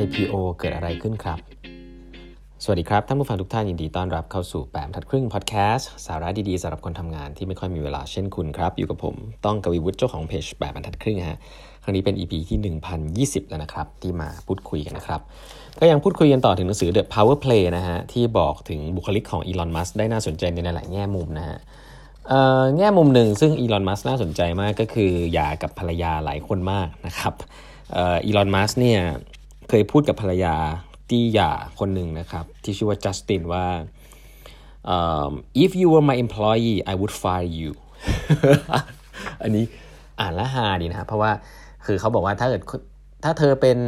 IPO เกิดอะไรขึ้นครับ สวัสดีครับ ท่านผู้ฟังทุกท่านยินดีต้อนรับเข้าสู่แปมทัดครึ่งพอดแคสต์สาระดีๆสำหรับคนทำงานที่ไม่ค่อยมีเวลาเช่นคุณครับ อยู่กับผม ต้องกวีวุฒิเจ้าของเพจแปมทัดครึ่งฮะครั้งนี้เป็น EP ที่ 1020 แล้วนะครับ ที่มาพูดคุยกันนะครับ ก็ยังพูดคุยกันต่อถึงหนังสือ The Power Play นะฮะ ที่บอกถึงบุคลิกของอีลอนมัสได้น่าสนใจในหลายแง่มุมนะฮะแง่มุมหนึ่งซึ่งอีลอนมัสน่าสนใจมากก็คือหย่ากับภรรยาหลายคนมากนะครับอีลอนมัสเนี่ย เคยพูดกับภรรยาที่หย่าคนหนึ่งนะครับ ที่ชื่อว่าจัสตินว่า um, if you were my employee I would fire you อันนี้อ่านละฮาดีนะครับ เพราะว่าคือเขาบอกว่าถ้าเกิดถ้าเธอเป็น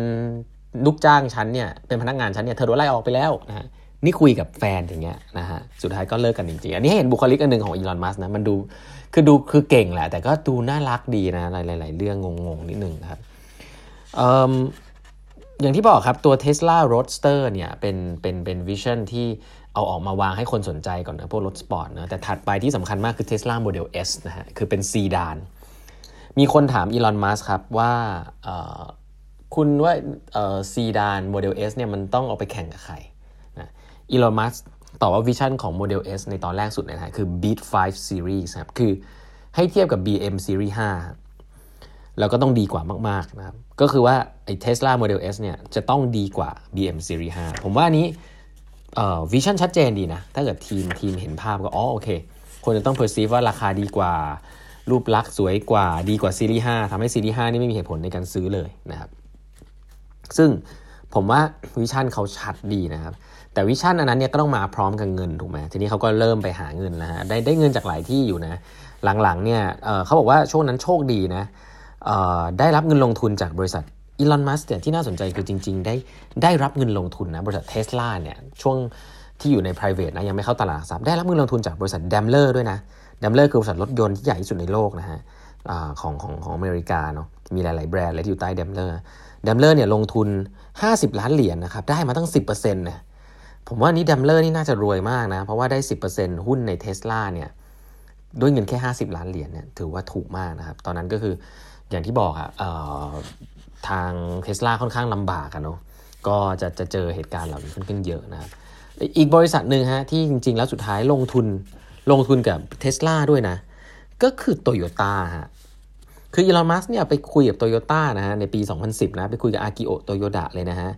ลูกจ้างฉันเนี่ยเป็นพนักงานฉันเนี่ยเธอโดนไล่ออกไปแล้วนะฮะนี่คุยกับแฟนอย่างเงี้ยนะฮะสุดท้ายก็เลิกกันจริงๆ อันนี้เห็นบุคลิกอันหนึ่งของอีลอนมัสนะมันดูคือดูคือเก่งแหละ แต่ก็ดูน่ารักดีนะหลายๆเรื่องงงๆ นิดนึงครับ อย่างที่บอกครับตัว Tesla Roadster เนี่ยเป็นเป็นเป็น vision ที่เอาออกมาวางให้คนสนใจก่อนนะพวกรถสปอร์ตนะแต่ถัดไปที่สำคัญมากคือ Tesla Model S นะฮะคือเป็นซีดาน มีคนถามอีลอนมัสครับว่าคุณว่าซีดานโมเดล S เนี่ยมันต้องเอาไปแข่งกับใครนะอีลอนมัสตอบว่า vision ของ Model S ในตอนแรกสุดนะฮะคือ Beat 5 Series ครับคือให้เทียบกับ BM Series 5 แล้วก็ต้องดีกว่ามากๆนะครับก็คือว่าไอ้ Tesla Model S เนี่ยจะต้องดีกว่า BM Series 5 ผมว่านี้ vision ชัดเจนดีนะ ถ้าเกิดทีมทีมเห็นภาพก็อ๋อโอเคคนจะต้อง perceive ว่าราคาดีกว่า รูปลักษณ์สวยกว่าดีกว่าซีรีส์5ทำให้ซีรีส์5นี่ไม่มีเหตุผลในการซื้อเลยนะครับ ซึ่งผมว่า vision เขาชัดดีนะครับ แต่ vision อันนั้นเนี่ยก็ต้องมาพร้อมกับเงินถูกไหมทีนี้เขาก็เริ่มไปหาเงินแล้วฮะได้ได้เงินจากหลายที่อยู่นะ หลังๆเนี่ยเขาบอกว่าช่วงนั้นโชคดีนะ ได้รับเงินลงทุนจากบริษัทอีลอนมัสเนี่ยที่น่าสนใจคือจริง ๆ ได้ได้รับเงินลงทุนนะบริษัทเทสลาเนี่ยช่วงที่อยู่ใน private นะยังไม่เข้าตลาดทรัพย์ได้รับเงินลงทุนจากบริษัท Daimler ด้วยนะ Daimler คือบริษัทรถยนต์ที่ใหญ่ที่สุดในโลกนะฮะของของของอเมริกาเนาะมีหลาย ๆ แบรนด์เลยที่อยู่ใต้ Daimler Daimler เนี่ยลงทุน 50 ล้านเหรียญนะครับได้มาตั้ง 10%เนี่ยผมว่านี่ Daimler นี่น่าจะรวยมากนะเพราะว่าได้ 10%หุ้นในเทสลาเนี่ยด้วยเงินแค่ 50 ล้านเหรียญเนี่ยถือว่าถูกมากนะครับตอนนั้นก็คือ อย่างที่บอกอะทางเทสลาค่อนข้างลำบากกันเนาะก็จะจะเจอเหตุการณ์เหล่านี้ค่อนข้างเยอะนะครับอีกบริษัทหนึ่งฮะที่จริง ๆ แล้วสุดท้ายลงทุนลงทุนกับเทสลาด้วยนะ ก็คือโตโยต้าฮะคืออีลอนมัสเนี่ยไปคุยกับโตโยต้านะฮะในปี 2010 นะไปคุยกับอากิโอโตโยดะเลยนะฮะ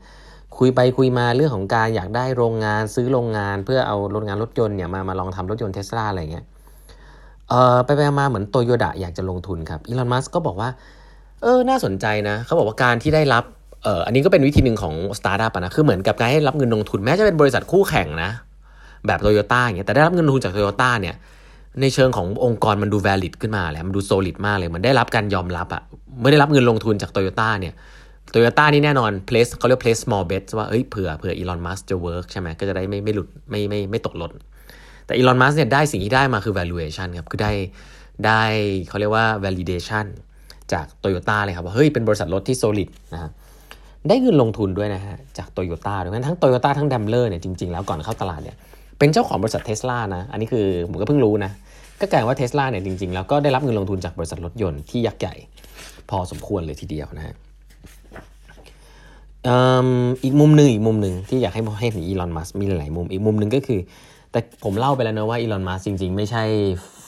คุยไปคุยมาเรื่องของการอยากได้โรงงานซื้อโรงงาน เพื่อเอาโรงงานรถยนต์เนี่ยมามาลองทำรถยนต์เทสลาอะไรเงี้ย เออไปไปมาเหมือนโตโยดะอยากจะลงทุนครับอีลอนมัสก็บอกว่า เออ น่าสนใจนะ เขาบอกว่าการที่ได้รับเอออันนี้ก็เป็นวิธีหนึ่งของสตาร์ทอัพนะ คือเหมือนกับการให้รับเงินลงทุนแม้จะเป็นบริษัทคู่แข่งนะ แบบโตโยต้าอย่างเงี้ยแต่ได้รับเงินลงทุนจากโตโยต้าเนี่ยในเชิงขององค์กรมันดู valid ขึ้นมาแล้วมันดู solid มากเลยมันได้รับการยอมรับอะไม่ได้รับเงินลงทุนจากโตโยต้าเนี่ยโตโยต้านี่แน่นอน place เขาเรียก place small bet ว่าเอ้ยเผื่อเผื่ออีลอนมัสจะ work ใช่ไหมก็จะได้ไม่ไม่หลุดไม่ไม่ไม่ตกหล่น แต่อีลอนมัสเนี่ยได้สิ่งที่ได้มาคือ valuation ครับ คือได้ได้เขาเรียกว่า validation จากโตโยต้าเลยครับ ว่าเฮ้ยเป็นบริษัทรถที่ solid นะฮะได้เงินลงทุนด้วยนะฮะจากโตโยต้าด้วยงั้นทั้งโตโยต้าทั้ง Daimler เนี่ยจริงๆ แล้วก่อนเข้าตลาดเนี่ยเป็นเจ้าของบริษัทเทสลานะ อันนี้คือผมก็เพิ่งรู้นะ ก็กลายว่าเทสลาเนี่ยจริงๆ แล้วก็ได้รับเงินลงทุนจากบริษัทรถยนต์ที่ยักษ์ใหญ่ พอสมควรเลยทีเดียวนะฮะอีกมุมหนึ่งอีกมุมหนึ่งที่อยากให้ให้ถึงอีลอนมัสมีหลายมุม อีกมุมหนึ่งก็คือ แต่ผมเล่าไปแล้วนะว่าอีลอนมัสจริง ๆ ไม่ใช่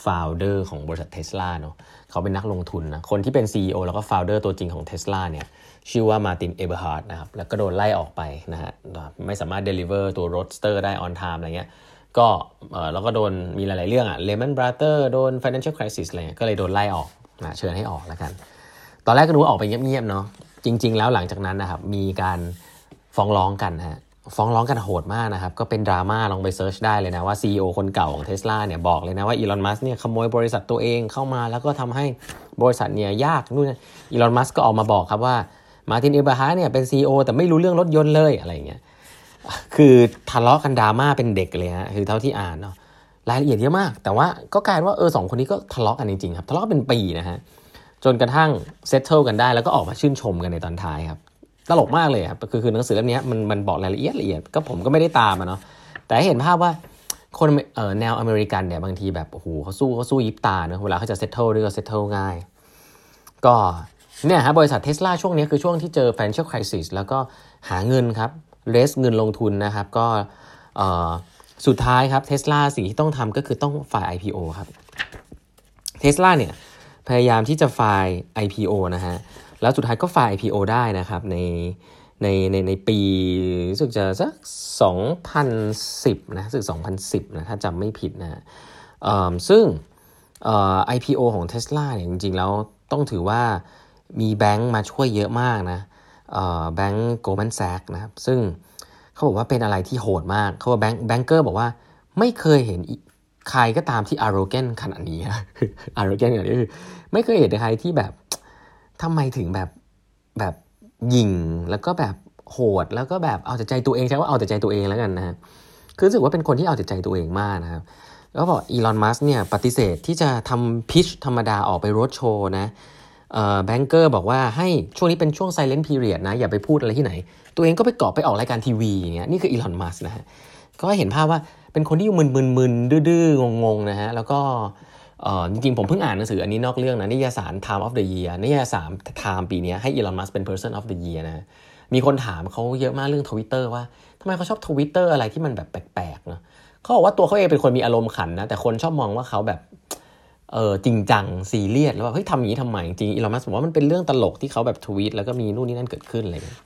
founder ของบริษัทเทสลาเนาะเขาเป็นนักลงทุนนะ คนที่เป็น CEO แล้วก็ founder ตัวจริงของ Tesla เนี่ยชื่อว่า Martin Eberhard นะครับ แล้วก็โดนไล่ออกไปนะฮะไม่สามารถ deliver ตัว roadster ได้ on time อะไรเงี้ยก็เออแล้วก็โดนมีหลาย ๆ เรื่องอะ Lehman Brothers โดน financial crisis อะไรเงี้ยก็เลยโดนไล่ออกนะเชิญให้ออกแล้วกัน ตอนแรกก็ดูออกไปเงียบ ๆ เนาะจริง ๆ แล้วหลังจากนั้นนะครับมีการฟ้องร้องกันฮะ ฟ้องร้องกันโหดมากนะครับ ก็เป็นดราม่าลองไป search ได้เลยนะว่า CEO คนเก่าของเท s l a เนี่ยบอกเลยนะว่าอีลอนมัสเนี่ยขโมยบริษัทตัวเองเข้ามาแล้วก็ทำให้บริษัทเนี่ยยากนู่นอีลอนมัสก็ออกมาบอกครับว่า Martin Eberhard เนี่ยเป็น CEO แต่ไม่รู้เรื่องรถยนต์เลยอะไรเงี้ยคือทะเลาะกันดราม่าเป็นเด็กเลยฮะคือเท่าที่อ่านเนาะรายละเอียดเยอะมาก แต่ว่าก็กลายว่าเออสองคนนี้ก็ทะเลาะกันจริงๆครับทะเลาะเป็นปีนะฮะจนกระทั่ง settle กันได้แล้วก็ออกมาชื่นชมกันในตอนท้ายครับ ตลกมากเลยครับคือคือหนังสือเล่มนี้มันมันบอกรายละเอียดละเอียดก็ผมก็ไม่ได้ตามอะเนาะแต่เห็นภาพว่าคนเอ่อแนวอเมริกันเนี่ยบางทีแบบโอ้โหเขาสู้เขาสู้ยิบตาเนะเวลาเขาจะ settle ด้วยก็ settle ง่าย ก็เนี่ยฮะบริษัทเทสลาช่วงนี้คือช่วงที่เจอ financial crisis แล้วก็หาเงินครับ raise เงินลงทุนนะครับ ก็สุดท้ายครับเทสลาสิ่งที่ต้องทำก็คือต้องฝ่าย IPO ครับเทสลาเนี่ยพยายามที่จะฝ่าย IPO นะฮะ แล้วสุดท้ายก็ file IPO ได้นะครับในในในในปีรู้สึกจะสัก 2010 นะรู้สึก 2010 นะ ถ้าจำไม่ผิดนะซึ่ง IPO ของ Tesla เนี่ยจริงๆ แล้วต้องถือว่ามีแบงค์มาช่วยเยอะมากนะแบงก์โกลแมนแซกนะครับ ซึ่งเขาบอกว่าเป็นอะไรที่โหดมาก เขาบอกแบงค์แบงเกอร์บอกว่าไม่เคยเห็นใครก็ตามที่อารโกนขนาดนี้อารโกนขนาดนี้คือไม่เคยเห็นใครที่แบบ ทำไมถึงแบบแบบยิงแล้วก็แบบโหดแล้วก็แบบเอาแต่ใจตัวเองใช่ว่าเอาแต่ใจตัวเองแล้วกันนะฮะคือรู้สึกว่าเป็นคนที่เอาแต่ใจตัวเองมากนะครับแล้วบอกอีลอนมัสเนี่ยปฏิเสธที่จะทำพิชธรรมดาออกไปรถโชว์นะแบงเกอร์บอกว่าให้ช่วงนี้เป็นช่วงไซเลนต์พีเรียดนะ อย่าไปพูดอะไรที่ไหน ตัวเองก็ไปเกาะไปออกรายการทีวีอย่างเงี้ยนี่คืออีลอนมัสนะฮะก็เห็นภาพว่าเป็นคนที่มึนๆดื้อๆงงๆนะฮะแล้วก็ จริงๆ ผมเพิ่งอ่านหนังสืออันนี้นอกเรื่องนะนิยสาร Time of the Year นิยสาร Time ปีนี้ให้อีลอนมัสเป็น Person of the Year นะมีคนถามเขาเยอะมากเรื่องทวิตเตอร์ว่าทำไมเขาชอบทวิตเตอร์อะไรที่มันแบบแปลกๆเนาะเขาบอกว่าตัวเขาเองเป็นคนมีอารมณ์ขันนะแต่คนชอบมองว่าเขาแบบเออจริงจังซีเรียสแล้วว่าเฮ้ยทำอย่างนี้ทำไมจริงอีลอนมัสผมว่ามันเป็นเรื่องตลกที่เขาแบบทวีตแล้วก็มีนู่นนี่นั่นเกิดขึ้นอะไรเงี้ย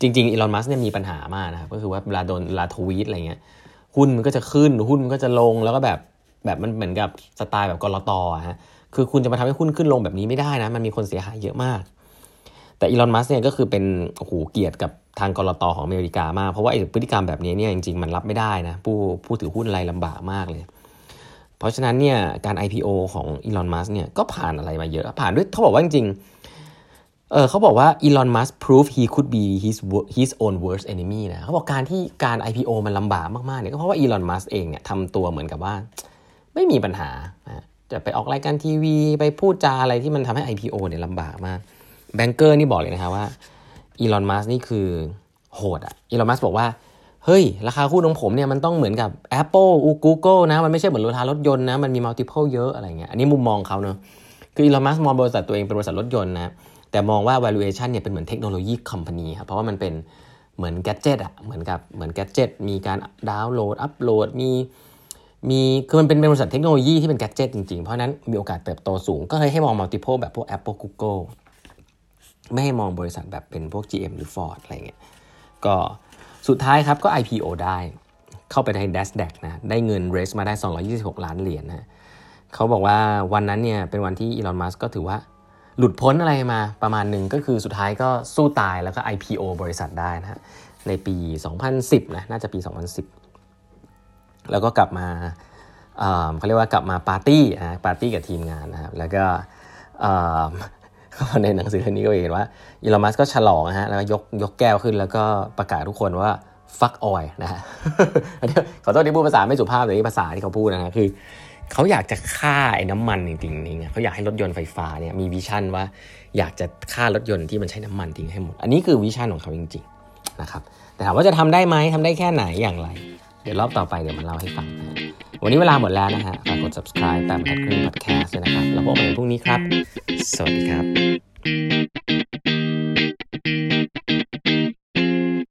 จริงๆอีลอนมัสเนี่ยมีปัญหามากนะครับก็คือว่าเวลาโดนเวลาทวีตอะไรเงี้ยหุ้นมันก็จะขึ้นหุ้นมันก็จะลงแล้วก็แบบ แบบมันเหมือนกับสไตล์แบบกรตอฮะคือคุณจะมาทำให้หุ้นขึ้นลงแบบนี้ไม่ได้นะ มันมีคนเสียหายเยอะมาก แต่อีลอนมัสเนี่ยก็คือเป็นโอ้โหเกียรติกับทางกรตของอเมริกามาก เพราะว่าไอ้พฤติกรรมแบบนี้เนี่ยจริงๆมันรับไม่ได้นะ ผู้ผู้ถือหุ้นรายลำบากมากเลย เพราะฉะนั้นเนี่ยการ IPO ของอีลอนมัสเนี่ยก็ผ่านอะไรมาเยอะ ผ่านด้วยเขาบอกว่าจริงๆเออเขาบอกว่าอีลอนมัส prove he could be his his own worst enemy นะเขาบอกการที่การ IPO มันลำบากมากๆเนี่ยก็เพราะว่าอีลอนมัสเองเนี่ยทำตัวเหมือนกับว่า ไม่มีปัญหา จะไปออกรายการทีวี ไปพูดจาอะไรที่มันทำให้ IPO เนี่ยลำบากมาก แบงเกอร์นี่บอกเลยนะครับว่าอีลอนมัสนี่คือโหดอะอีลอนมัสบอกว่า เฮ้ย ราคาหุ้นของผมเนี่ยมันต้องเหมือนกับ Apple อู Google นะ มันไม่ใช่เหมือนราคารถยนต์นะ มันมี multiple เยอะอะไรเงี้ย อันนี้มุมมองเขาเนอะคืออีลอนมัสมองบริษัทตัวเองเป็นบริษัทรถยนต์นะ แต่มองว่า valuation เนี่ยเป็นเหมือนเทคโนโลยี company ครับ เพราะว่ามันเป็นเหมือนแกจิตอะเหมือนกับเหมือนแกจิตมีการดาวน์โหลด อัปโหลด มี มีคือมันเป็นบริษัทเทคโนโลยีที่เป็นแกจิตจริงๆ เพราะนั้นมีโอกาสเติบโตสูง ก็เลยให้มอง multiple แบบพวก Apple Google ไม่ให้มองบริษัทแบบเป็นพวก GM หรือ Ford อะไรเงี้ยก็สุดท้ายครับก็ IPO ได้เข้าไปใน NASDAQ นะได้เงินเรสมาได้ 226 ล้านเหรียญนะเขาบอกว่าวันนั้นเนี่ยเป็นวันที่อีลอนมัสก็ถือว่าหลุดพ้นอะไรมาประมาณหนึ่งก็คือสุดท้ายก็สู้ตายแล้วก็ IPO บริษัทได้นะในปี 2010นะน่าจะปี 2010 แล้วก็กลับมาเขาเรียกว่ากลับมาปาร์ตี้นะปาร์ตี้กับทีมงานนะครับแล้วก็ในหนังสือเล่มนี้ก็เห็นว่าอีลอมัสก็ฉลองนะฮะแล้วก็ยกยกแก้วขึ้นแล้วก็ประกาศทุกคนว่าฟักออยนะฮะขอโทษที่พูดภาษาไม่สุภาพแต่นี่ภาษาที่เขาพูดนะฮะคือเขาอยากจะฆ่าไอ้น้ำมันจริงๆนี่เขาอยากให้รถยนต์ไฟฟ้าเนี่ยมี vision ว่าอยากจะฆ่ารถยนต์ที่มันใช้น้ำมันทิ้งให้หมด อันนี้คือ vision ของเขาจริงๆนะครับแต่ถามว่าจะทำได้ไหมทำได้แค่ไหนอย่างไร เดี๋ยวรอบต่อไปเดี๋ยวมาเล่าให้ฟังนะวันนี้เวลาหมดแล้วนะฮะฝากกด subscribe ตามแปดครึ่ง podcast ด้วยนะครับ แล้วพบกันพรุ่งนี้ครับ สวัสดีครับ